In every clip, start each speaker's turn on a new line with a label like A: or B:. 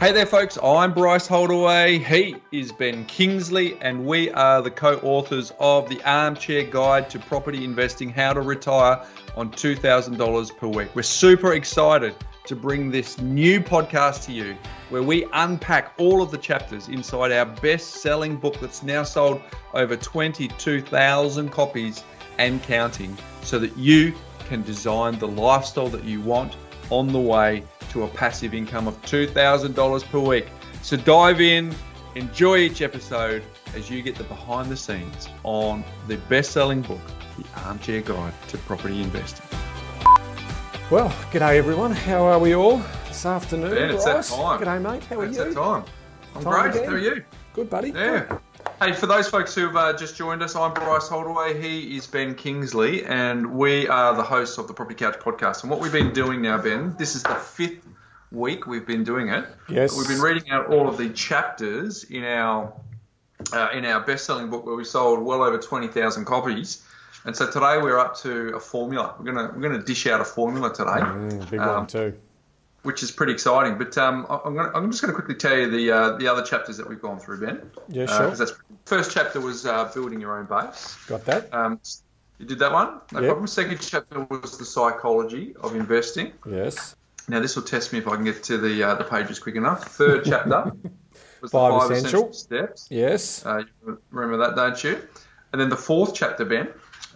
A: Hey there, folks. I'm Bryce Holdaway. He is Ben Kingsley, and we are the co authors of The Armchair Guide to Property Investing How to Retire on $2,000 per week. We're super excited to bring this new podcast to you where we unpack all of the chapters inside our best selling book that's now sold over 22,000 copies and counting so that you can design the lifestyle that you want on the way to a passive income of $2,000 per week. So dive in, enjoy each episode as you get the behind the scenes on the best selling book, The Armchair Guide to Property Investing.
B: Well, g'day everyone. How are we all this afternoon?
A: It's
B: Bryce?
A: that time.
B: G'day, mate. How are
A: That's
B: you?
A: that time. I'm
B: Time
A: great.
B: again.
A: How are you?
B: Good, buddy.
A: Yeah.
B: Good.
A: Hey, for those folks who've uh, just joined us, I'm Bryce Holdaway. He is Ben Kingsley, and we are the hosts of the Property Couch podcast. And what we've been doing now, Ben, this is the fifth week we've been doing it.
B: Yes.
A: We've been reading out all of the chapters in our uh, in our best-selling book where we sold well over 20,000 copies. And so today we're up to a formula. We're gonna we're gonna dish out a formula today
B: Mm, big
A: Um,
B: one too.
A: Which is pretty exciting. But um, I'm, gonna, I'm just going to quickly tell you the uh, the other chapters that we've gone through, Ben.
B: Yeah,
A: Uh, that's, first chapter was uh, building your own base.
B: Got that?
A: Um, you did that one, no
B: Yep.
A: problem. Second chapter was the psychology of investing.
B: Yes.
A: Now this will test me if I can get to the uh, the pages quick enough. Third chapter was the
B: Five
A: five
B: essential.
A: essential steps.
B: Yes.
A: Uh, you remember that, don't you? And then the fourth chapter, Ben.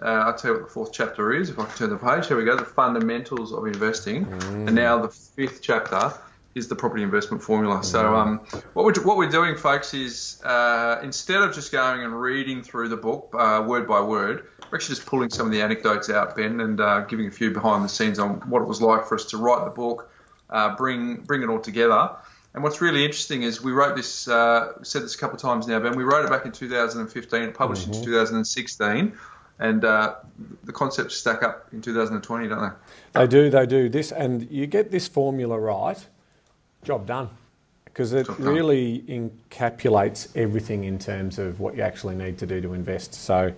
A: Uh, I'll tell you what the fourth chapter is. If I can turn the page, here we go. The fundamentals of investing. And now the fifth chapter is the property investment formula. So um, what we're what we're doing, folks, is uh, instead of just going and reading through the book uh, word by word, we're actually just pulling some of the anecdotes out, Ben, and uh, giving a few behind the scenes on what it was like for us to write the book, uh, bring bring it all together. And what's really interesting is we wrote this, uh, said this a couple of times now, Ben. We wrote it back in 2015, it published in 2016, and uh, the concepts stack up in 2020, don't they?
B: They do. They do this, and you get this formula right. Job done. Because it
A: Job done.
B: really encapsulates everything in terms of what you actually need to do to invest. So,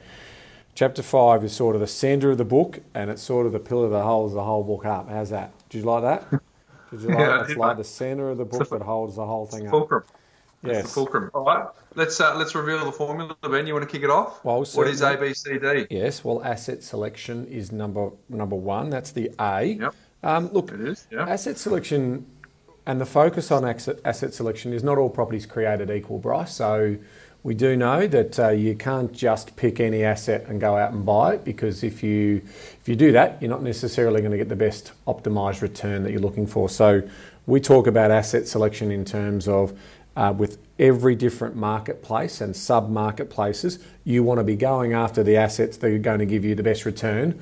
B: chapter five is sort of the centre of the book, and it's sort of the pillar that holds the whole book up. How's that? Did you like that? Did you like
A: Yeah?
B: It's like
A: like-
B: the centre of the book that holds the whole thing up.
A: Fulcrum. It's the
B: Yes.
A: fulcrum. All right, let's uh, let's reveal the formula, Ben. You want to kick it off?
B: Well,
A: what is
B: certainly.
A: ABCD?
B: Yes. Well, asset selection is number number one. That's the A.
A: Yep.
B: Um, look,
A: It is. Yeah.
B: asset selection and the focus on asset, asset selection is not all properties created equal, Bryce. So we do know that uh, you can't just pick any asset and go out and buy it because if you if you do that, you're not necessarily going to get the best optimized return that you're looking for. So we talk about asset selection in terms of uh, with every different marketplace and sub marketplaces, you want to be going after the assets that are going to give you the best return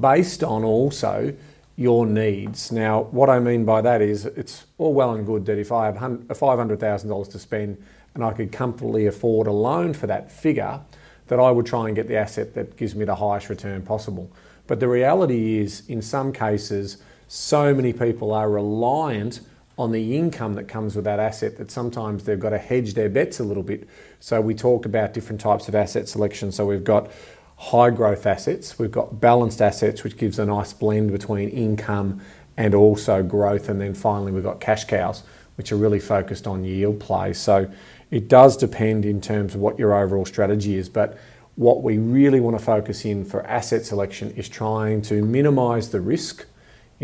B: based on also your needs. Now, what I mean by that is it's all well and good that if I have $500,000 to spend and I could comfortably afford a loan for that figure, that I would try and get the asset that gives me the highest return possible. But the reality is, in some cases, so many people are reliant on the income that comes with that asset that sometimes they've got to hedge their bets a little bit. So we talk about different types of asset selection. So we've got high growth assets, we've got balanced assets, which gives a nice blend between income and also growth. And then finally, we've got cash cows, which are really focused on yield play. So it does depend in terms of what your overall strategy is. But what we really want to focus in for asset selection is trying to minimize the risk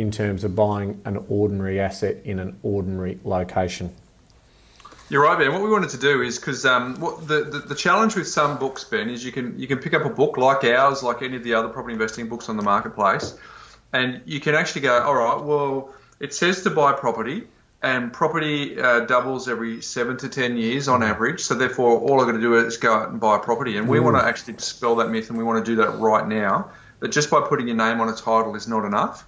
B: in terms of buying an ordinary asset in an ordinary location.
A: You're right, Ben. What we wanted to do is because um, what the, the the challenge with some books, Ben, is you can you can pick up a book like ours, like any of the other property investing books on the marketplace, and you can actually go, all right, well, it says to buy property, and property uh, doubles every seven to ten years on average. So therefore, all I've got to do is go out and buy a property, and we want to actually dispel that myth, and we want to do that right now. That just by putting your name on a title is not enough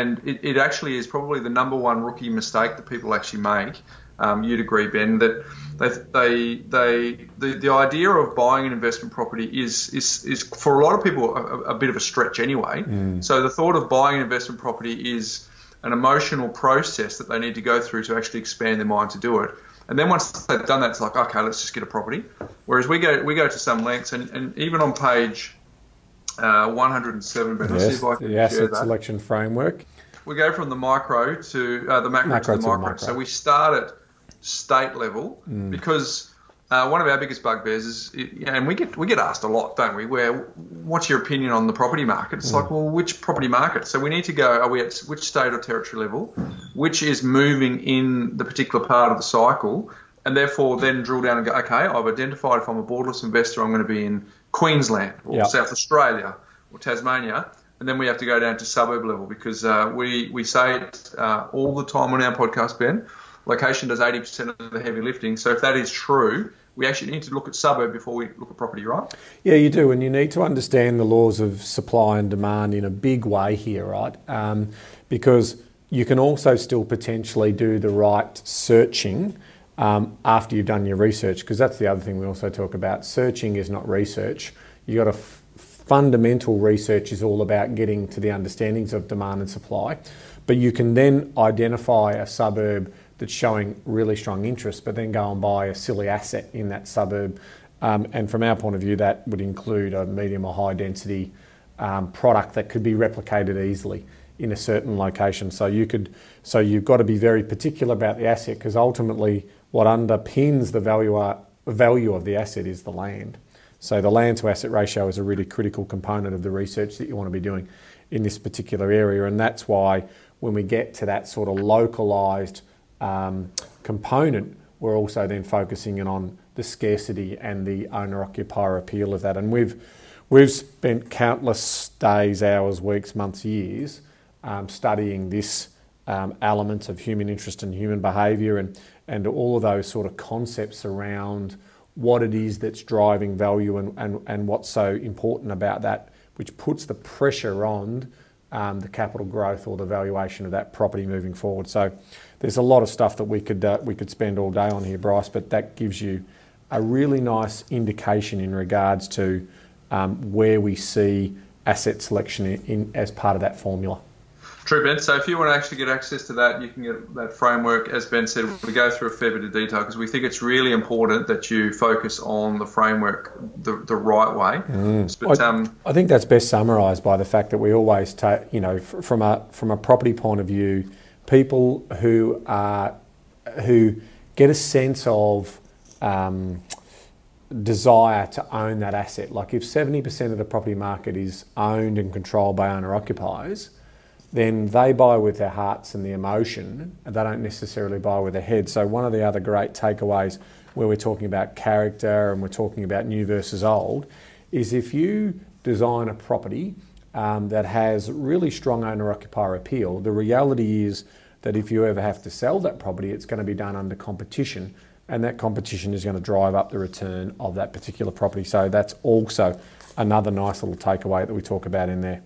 A: and it, it actually is probably the number one rookie mistake that people actually make. Um, you'd agree, Ben, that they, they, they, the, the idea of buying an investment property is, is, is for a lot of people a, a bit of a stretch anyway. So the thought of buying an investment property is an emotional process that they need to go through to actually expand their mind to do it. And then once they've done that, it's like, okay, let's just get a property. Whereas we go we go to some lengths, and, and even on page uh, 107, Ben, I'll see
B: Yes,
A: if I can
B: the asset selection framework.
A: We go from the micro to uh, the macro,
B: Macro
A: to the
B: to the
A: micro.
B: micro.
A: So we start at state level because uh, one of our biggest bugbears is, and we get we get asked a lot, don't we? Where what's your opinion on the property market? It's like, well, which property market? So we need to go. Are we at which state or territory level? Which is moving in the particular part of the cycle? And therefore, then drill down and go, okay, I've identified if I'm a borderless investor, I'm going to be in Queensland or
B: Yep.
A: South Australia or Tasmania. And then we have to go down to suburb level because uh, we, we say it uh, all the time on our podcast, Ben. Location does 80% of the heavy lifting. So if that is true, we actually need to look at suburb before we look at property, right?
B: Yeah, you do, and you need to understand the laws of supply and demand in a big way here, right? Um, because you can also still potentially do the right searching um, after you've done your research, because that's the other thing we also talk about. Searching is not research. You got to fundamental research is all about getting to the understandings of demand and supply, but you can then identify a suburb that's showing really strong interest, but then go and buy a silly asset in that suburb. Um, and from our point of view, that would include a medium or high density um, product that could be replicated easily in a certain location. So you could, so you've got to be very particular about the asset because ultimately, what underpins the value value of the asset is the land. So the land to asset ratio is a really critical component of the research that you want to be doing in this particular area, and that's why when we get to that sort of localized um, component, we're also then focusing in on the scarcity and the owner occupier appeal of that. And we've we've spent countless days, hours, weeks, months, years um, studying this um, element of human interest and human behaviour and and all of those sort of concepts around what it is that's driving value and, and, and what's so important about that, which puts the pressure on um, the capital growth or the valuation of that property moving forward. So there's a lot of stuff that we could uh, we could spend all day on here, Bryce, but that gives you a really nice indication in regards to um, where we see asset selection in, in as part of that formula.
A: True, Ben. So if you want to actually get access to that, you can get that framework. As Ben said, we go through a fair bit of detail because we think it's really important that you focus on the framework the, the right way. But
B: I,
A: um,
B: I think that's best summarised by the fact that we always take, you know, from a from a property point of view, people who are who get a sense of um, desire to own that asset. Like if seventy percent of the property market is owned and controlled by owner occupiers, then they buy with their hearts and the emotion. and They don't necessarily buy with their head. So one of the other great takeaways where we're talking about character and we're talking about new versus old is if you design a property um, that has really strong owner occupier appeal, the reality is that if you ever have to sell that property, it's going to be done under competition, and that competition is going to drive up the return of that particular property. So that's also another nice little takeaway that we talk about in there.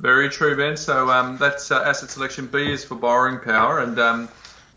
A: Very true, Ben. So um, that's uh, asset selection. B is for borrowing power, and um,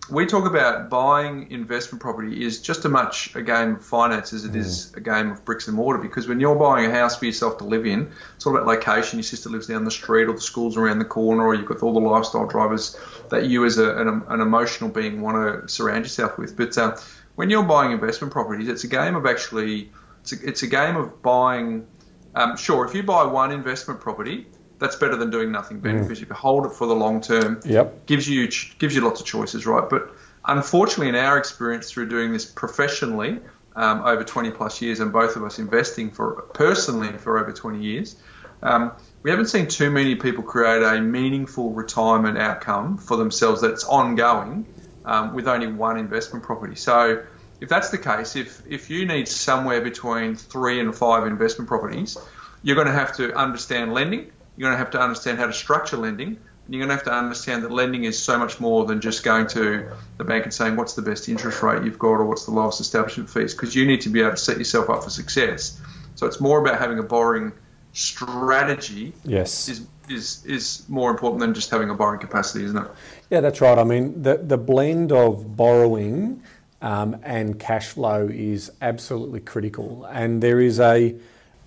A: we talk about buying investment property is just as much a game of finance as it is a game of bricks and mortar. Because when you're buying a house for yourself to live in, it's all about location. Your sister lives down the street, or the school's around the corner, or you've got all the lifestyle drivers that you, as a, an, an emotional being, want to surround yourself with. But uh, when you're buying investment properties, it's a game of actually, it's a, it's a game of buying. Um, sure, if you buy one investment property, that's better than doing nothing, Ben, because you can hold it for the long term.
B: Yep.
A: Gives you gives you lots of choices, right? But unfortunately, in our experience through doing this professionally um, over 20 plus years, and both of us investing for personally for over 20 years, um, we haven't seen too many people create a meaningful retirement outcome for themselves that's ongoing um, with only one investment property. So. If that's the case, if, if you need somewhere between three and five investment properties, you're going to have to understand lending, you're going to have to understand how to structure lending. And you're going to have to understand that lending is so much more than just going to the bank and saying what's the best interest rate you've got or what's the lowest establishment fees because you need to be able to set yourself up for success. So it's more about having a borrowing strategy
B: Yes.
A: is is is more important than just having a borrowing capacity, isn't it?
B: Yeah, that's right. I mean, the, the blend of borrowing um, and cash flow is absolutely critical. And there is a,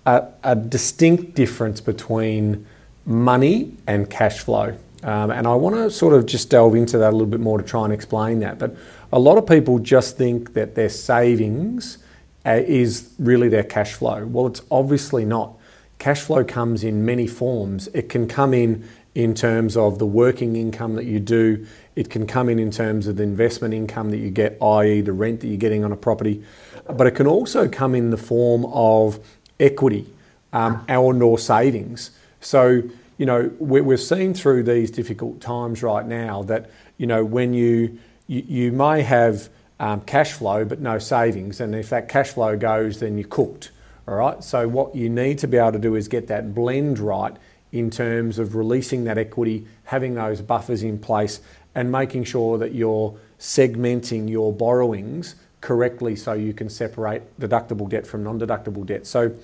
B: a, a distinct difference between money and cash flow. Um, and I want to sort of just delve into that a little bit more to try and explain that. But a lot of people just think that their savings uh, is really their cash flow. Well, it's obviously not. Cash flow comes in many forms. It can come in in terms of the working income that you do. It can come in in terms of the investment income that you get, i.e., the rent that you're getting on a property. But it can also come in the form of equity um, and or savings. So, you know, we're seeing through these difficult times right now that, you know, when you, you, may have um, cash flow but no savings, and if that cash flow goes, then you're cooked. All right. So, what you need to be able to do is get that blend right in terms of releasing that equity, having those buffers in place, and making sure that you're segmenting your borrowings correctly so you can separate deductible debt from non deductible debt. So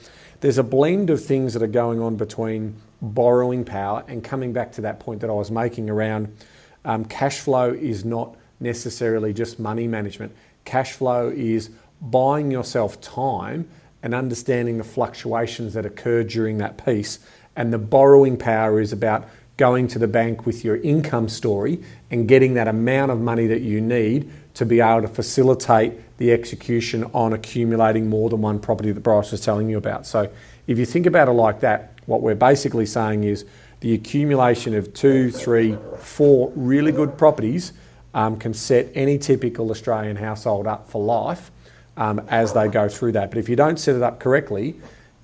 B: there's a blend of things that are going on between borrowing power and coming back to that point that I was making around um, cash flow is not necessarily just money management. Cash flow is buying yourself time and understanding the fluctuations that occur during that piece and the borrowing power is about going to the bank with your income story and getting that amount of money that you need to be able to facilitate the execution on accumulating more than one property that Bryce was telling you about. So, if you think about it like that, what we're basically saying is the accumulation of two, three, four really good properties um, can set any typical Australian household up for life um, as they go through that. But if you don't set it up correctly,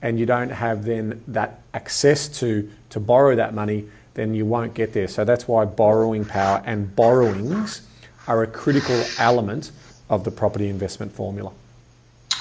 B: and you don't have then that access to to borrow that money, then you won't get there. So that's why borrowing power and borrowings are a critical element of the property investment formula.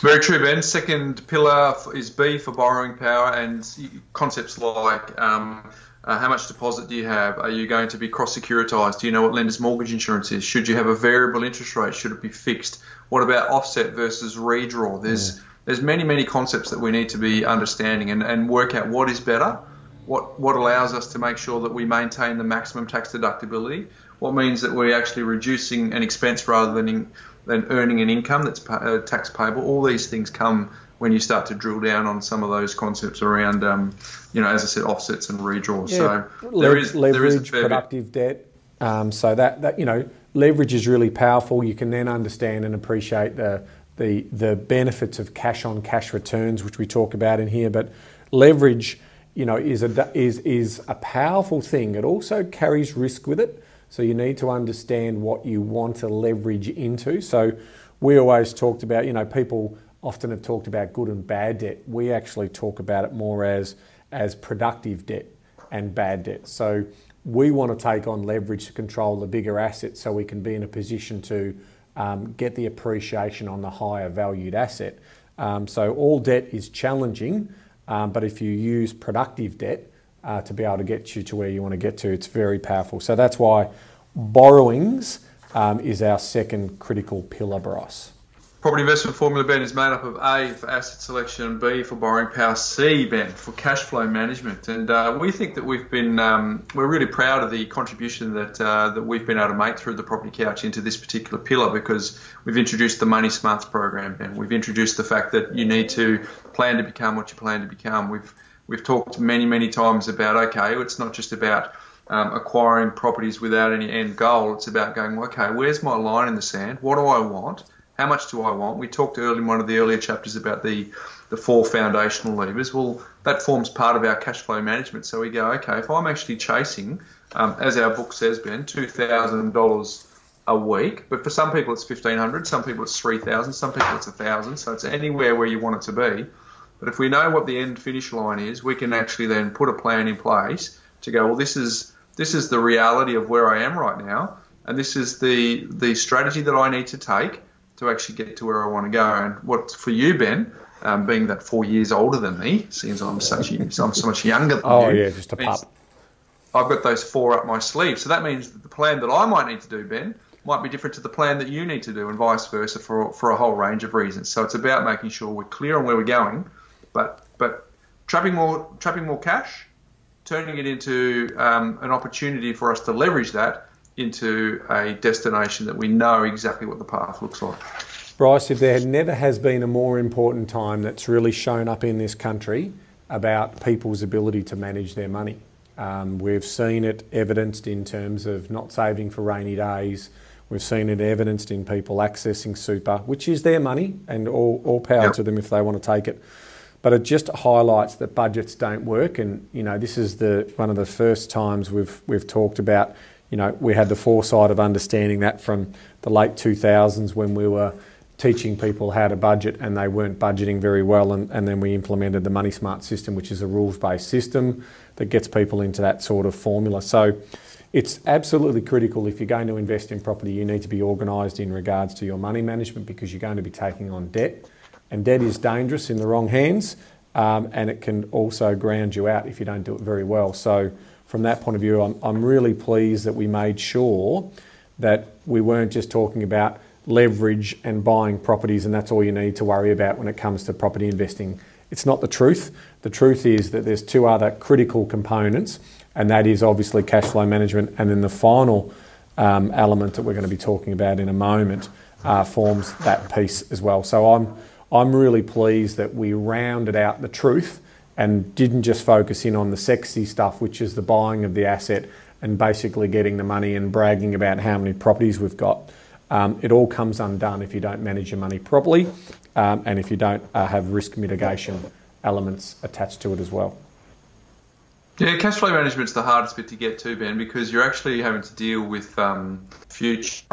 A: Very true, Ben. Second pillar is B for borrowing power and concepts like um, uh, how much deposit do you have? Are you going to be cross securitized? Do you know what lender's mortgage insurance is? Should you have a variable interest rate? Should it be fixed? What about offset versus redraw? There's yeah there's many, many concepts that we need to be understanding and, and work out what is better, what, what allows us to make sure that we maintain the maximum tax deductibility, what means that we're actually reducing an expense rather than, in, than earning an income that's uh, tax payable. All these things come when you start to drill down on some of those concepts around, um, you know, as I said, offsets and redraws. Yeah,
B: so there is, leverage, there is productive bit. debt. Um, so that, that, you know, leverage is really powerful. You can then understand and appreciate the the, the benefits of cash on cash returns, which we talk about in here. But leverage, you know, is a, is, is a powerful thing. It also carries risk with it. So you need to understand what you want to leverage into. So we always talked about, you know, people often have talked about good and bad debt. We actually talk about it more as, as productive debt and bad debt. So we want to take on leverage to control the bigger assets so we can be in a position to um, get the appreciation on the higher valued asset. Um, so all debt is challenging, um, but if you use productive debt uh, to be able to get you to where you want to get to, it's very powerful. So that's why borrowings um, is our second critical pillar, Bryce.
A: Property investment formula, Ben, is made up of A for asset selection, B for borrowing power, C, Ben, for cash flow management. And uh, we think that we've been, um, we're really proud of the contribution that uh, that we've been able to make through the property couch into this particular pillar because we've introduced the Money Smarts program, Ben. We've introduced the fact that you need to plan to become what you plan to become. We've we've talked many, many times about okay, it's not just about um, acquiring properties without any end goal. It's about going, okay, where's my line in the sand? What do I want? How much do I want? We talked earlier in one of the earlier chapters about the the four foundational levers. Well, that forms part of our cash flow management. So we go, okay, if I'm actually chasing, um, as our book says, Ben, two thousand dollars a week, but for some people it's fifteen hundred, some people it's three thousand, some people it's a thousand. So it's anywhere where you want it to be. But if we know what the end finish line is, we can actually then put a plan in place to go. Well, this is this is the reality of where I am right now, and this is the the strategy that I need to take to actually get to where I want to go. And what for you, Ben, um, being that four years older than me, seems I'm such I'm so much younger than
B: oh,
A: you.
B: yeah, just a pup.
A: I've got those four up my sleeve. So that means that the plan that I might need to do, Ben, might be different to the plan that you need to do, and vice versa for for a whole range of reasons. So it's about making sure we're clear on where we're going, but trapping more trapping more cash, turning it into um, an opportunity for us to leverage that into a destination that we know exactly what the path looks like.
B: Bryce, if there never has been a more important time that's really shown up in this country about people's ability to manage their money. Um, we've seen it evidenced in terms of not saving for rainy days. We've seen it evidenced in people accessing super, which is their money, and all, all power yep. to them if they want to take it. But it just highlights that budgets don't work. And you know, this is the one of the first times we've we've talked about. You know, we had the foresight of understanding that from the late 2000s when we were teaching people how to budget and they weren't budgeting very well. And, and then we implemented the Money Smart system, which is a rules based system that gets people into that sort of formula. So it's absolutely critical if you're going to invest in property, you need to be organised in regards to your money management because you're going to be taking on debt. And debt is dangerous in the wrong hands um, and it can also ground you out if you don't do it very well. So, from that point of view, I'm, I'm really pleased that we made sure that we weren't just talking about leverage and buying properties, and that's all you need to worry about when it comes to property investing. It's not the truth. The truth is that there's two other critical components, and that is obviously cash flow management, and then the final um, element that we're going to be talking about in a moment uh, forms that piece as well. So I'm I'm really pleased that we rounded out the truth and didn't just focus in on the sexy stuff, which is the buying of the asset and basically getting the money and bragging about how many properties we've got. Um, it all comes undone if you don't manage your money properly um, and if you don't uh, have risk mitigation elements attached to it as well.
A: Yeah, cash flow management is the hardest bit to get to, Ben, because you're actually having to deal with um, future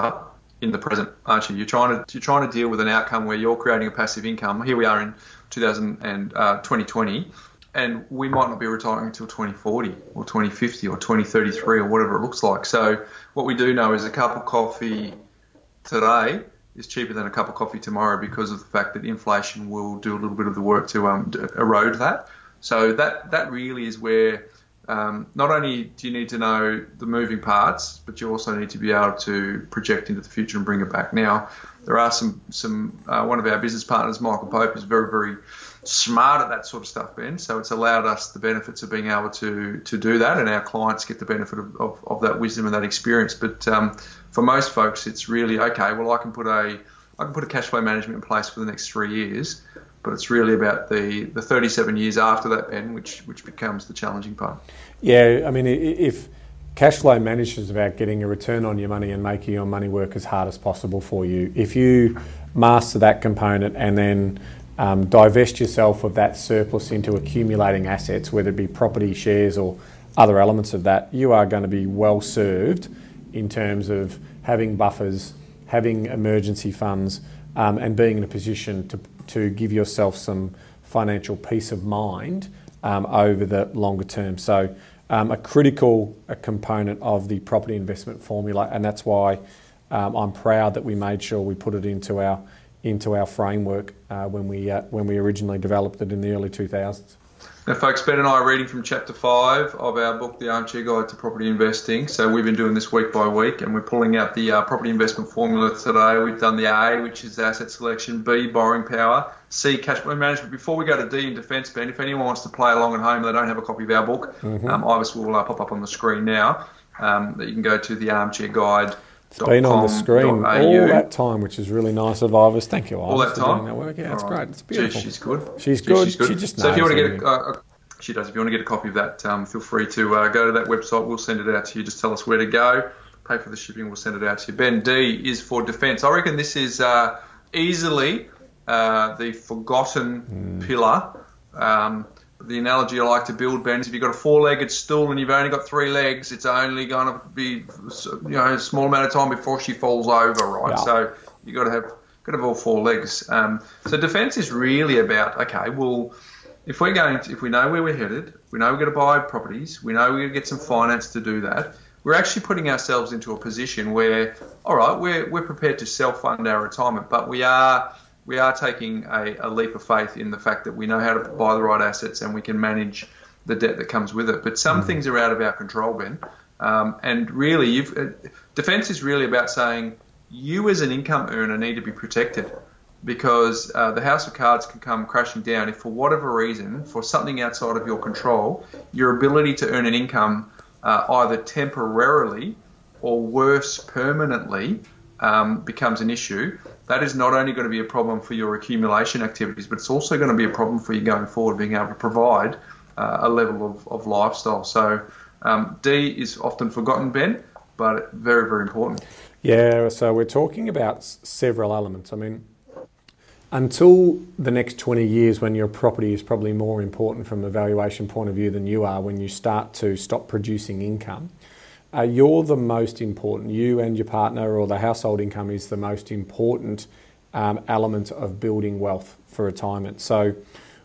A: in the present, aren't you? You're trying to you're trying to deal with an outcome where you're creating a passive income. Here we are in 2000 and uh, 2020, and we might not be retiring until 2040 or 2050 or 2033 or whatever it looks like. So what we do know is a cup of coffee today is cheaper than a cup of coffee tomorrow because of the fact that inflation will do a little bit of the work to um, erode that. So that that really is where um, not only do you need to know the moving parts, but you also need to be able to project into the future and bring it back. Now, there are some some uh, one of our business partners, Michael Pope, is very very smart at that sort of stuff, Ben. So it's allowed us the benefits of being able to to do that, and our clients get the benefit of, of, of that wisdom and that experience. But um, for most folks, it's really okay. Well, I can put a I can put a cash flow management in place for the next three years, but it's really about the, the 37 years after that, Ben, which which becomes the challenging part.
B: Yeah, I mean, if cash flow management is about getting a return on your money and making your money work as hard as possible for you. If you master that component and then um, divest yourself of that surplus into accumulating assets, whether it be property, shares, or other elements of that, you are going to be well served in terms of having buffers, having emergency funds, um, and being in a position to, to give yourself some financial peace of mind um, over the longer term. So, um, a critical a component of the property investment formula, and that's why um, I'm proud that we made sure we put it into our into our framework uh, when we uh, when we originally developed it in the early 2000s.
A: Now, folks, Ben and I are reading from chapter five of our book, The Armchair Guide to Property Investing. So we've been doing this week by week, and we're pulling out the uh, property investment formula today. We've done the A, which is asset selection, B, borrowing power, C, cash flow management. Before we go to D in defence, Ben, if anyone wants to play along at home and they don't have a copy of our book, mm-hmm. um, Ibis will uh, pop up on the screen now. Um, that you can go to the Armchair Guide
B: it's been on the screen all that time, which is really nice of Ivis. Thank you, Ivis,
A: all that time.
B: That work. Yeah, it's right. great. It's beautiful.
A: she's good.
B: She's good. She's good. She just so if you want to
A: get a, a, she does. If you want to get a copy of that, um, feel free to uh, go to that website. We'll send it out to you. Just tell us where to go. Pay for the shipping. We'll send it out to you. Ben D is for defence. I reckon this is uh, easily uh, the forgotten mm. pillar. Um, the analogy I like to build, Ben, is if you've got a four-legged stool and you've only got three legs, it's only going to be you know a small amount of time before she falls over, right? Yeah. So you've got to have got to have all four legs. Um, so defence is really about okay, well, if we're going, to, if we know where we're headed, we know we're going to buy properties, we know we're going to get some finance to do that. We're actually putting ourselves into a position where, all right, we're we're prepared to self-fund our retirement, but we are we are taking a, a, leap of faith in the fact that we know how to buy the right assets and we can manage the debt that comes with it. But some mm. things are out of our control, Ben. Um, and really, you've, uh, defence is really about saying you as an income earner need to be protected because uh, the house of cards can come crashing down if, for whatever reason, for something outside of your control, your ability to earn an income uh, either temporarily or worse permanently um, becomes an issue, that is not only going to be a problem for your accumulation activities, but it's also going to be a problem for you going forward, being able to provide uh, a level of, of lifestyle. So um, D is often forgotten, Ben, but very, very important.
B: Yeah, so we're talking about several elements. I mean, until the next 20 years when your property is probably more important from a valuation point of view than you are when you start to stop producing income, uh, you're the most important. You and your partner or the household income is the most important um, element of building wealth for retirement. So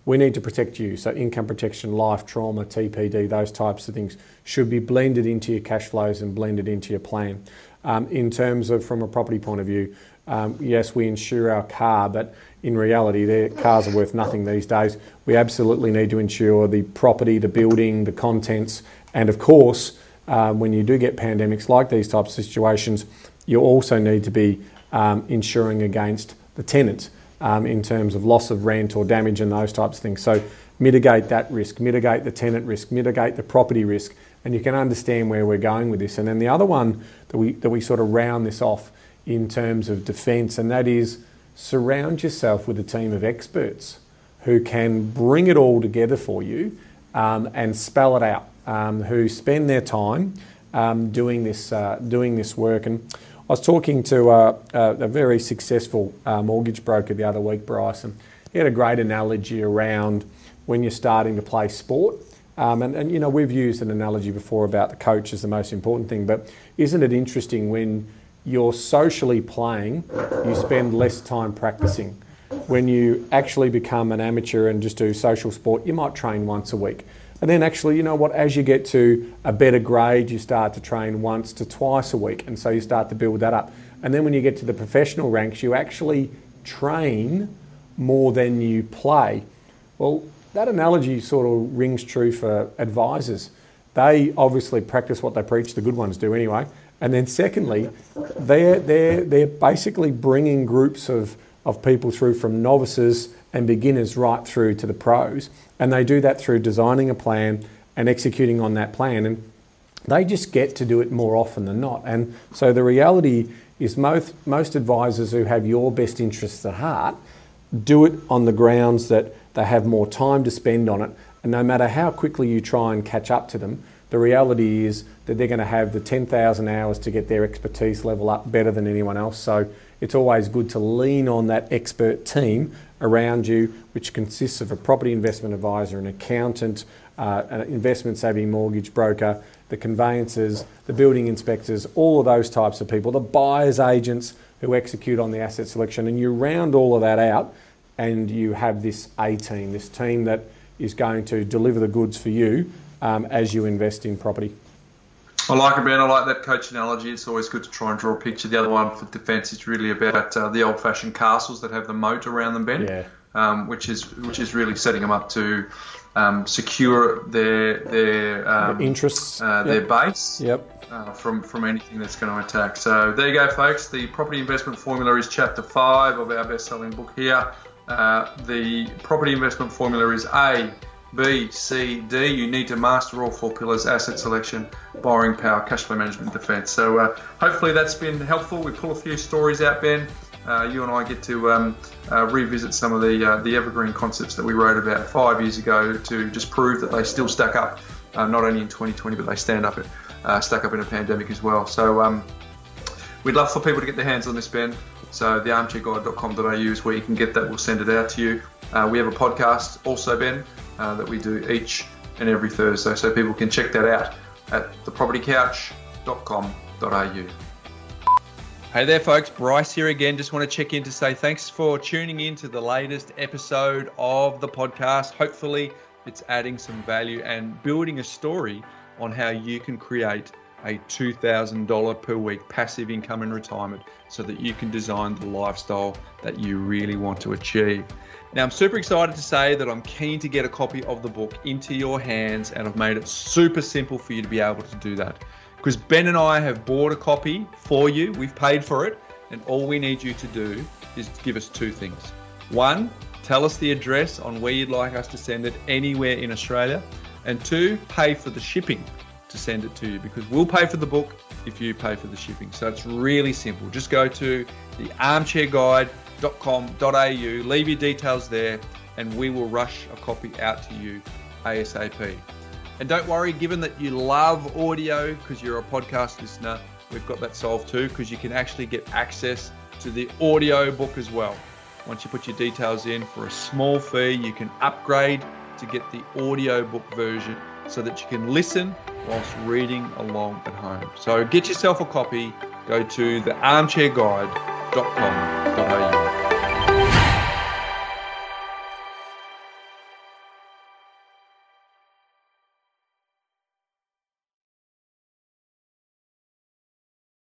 B: we need to protect you. So income protection, life, trauma, TPD, those types of things should be blended into your cash flows and blended into your plan. Um, in terms of from a property point of view, um, yes, we insure our car, but in reality, their cars are worth nothing these days. We absolutely need to insure the property, the building, the contents, and of course, um, when you do get pandemics like these types of situations, you also need to be um, insuring against the tenant um, in terms of loss of rent or damage and those types of things. So mitigate that risk, mitigate the tenant risk, mitigate the property risk, and you can understand where we're going with this. And then the other one that we that we sort of round this off in terms of defence, and that is surround yourself with a team of experts who can bring it all together for you um, and spell it out, um, who spend their time um, doing this uh, doing this work. And I was talking to a, a very successful uh, mortgage broker the other week, Bryce, and he had a great analogy around when you're starting to play sport. Um, and, and, you know, we've used an analogy before about the coach is the most important thing, but isn't it interesting when you're socially playing, you spend less time practicing. When you actually become an amateur and just do social sport, you might train once a week. And then actually, you know what, as you get to a better grade, you start to train once to twice a week. And so you start to build that up. And then when you get to the professional ranks, you actually train more than you play. Well, that analogy sort of rings true for advisors. They obviously practice what they preach, the good ones do anyway. And then secondly, they're, they're, they're basically bringing groups of, of people through from novices and beginners right through to the pros. And they do that through designing a plan and executing on that plan. And they just get to do it more often than not. And so the reality is most, most advisors who have your best interests at heart do it on the grounds that they have more time to spend on it. And no matter how quickly you try and catch up to them, the reality is that they're going to have the 10,000 hours to get their expertise level up better than anyone else. So it's always good to lean on that expert team around you, which consists of a property investment advisor, an accountant, uh, an investment saving mortgage broker, the conveyancers, the building inspectors, all of those types of people, the buyer's agents who execute on the asset selection. And you round all of that out and you have this A team, this team that is going to deliver the goods for you um, as you invest in property.
A: I like it, Ben. I like that coach analogy. It's always good to try and draw a picture. The other one for defence is really about uh, the old-fashioned castles that have the moat around them, Ben.
B: Yeah.
A: Um, which is which is really setting them up to um, secure their their um,
B: interests,
A: uh, their
B: yep.
A: base.
B: Yep.
A: Uh, from from anything that's going to attack. So there you go, folks. The property investment formula is chapter five of our best-selling book here. Uh, the property investment formula is A B, C, D. You need to master all four pillars asset selection, borrowing power, cash flow management, defense. So uh, hopefully that's been helpful. We pull a few stories out, Ben. Uh, you and I get to um, uh, revisit some of the uh, the evergreen concepts that we wrote about five years ago to just prove that they still stack up, uh, not only in 2020, but they stand up, uh, stack up in a pandemic as well. So um, we'd love for people to get their hands on this, Ben. So thearmchairguide.com.au is where you can get that. We'll send it out to you. we have a podcast also, Ben uh, that we do each and every Thursday. So people can check that out at thepropertycouch.com.au. Hey there, folks. Bryce here again. Just want to check in to say thanks for tuning in to the latest episode of the podcast. Hopefully, it's adding some value and building a story on how you can create a $2,000 per week passive income in retirement so that you can design the lifestyle that you really want to achieve. Now, I'm super excited to say that I'm keen to get a copy of the book into your hands, and I've made it super simple for you to be able to do that. Because Ben and I have bought a copy for you, we've paid for it, and all we need you to do is give us two things. One, tell us the address on where you'd like us to send it anywhere in Australia, and two, pay for the shipping to send it to you because we'll pay for the book if you pay for the shipping. So it's really simple. Just go to the armchair guide. Leave your details there, and we will rush a copy out to you ASAP. And don't worry, given that you love audio because you're a podcast listener, we've got that solved too because you can actually get access to the audio book as well. Once you put your details in for a small fee, you can upgrade to get the audiobook version so that you can listen whilst reading along at home. So get yourself a copy. Go to thearmchairguide.com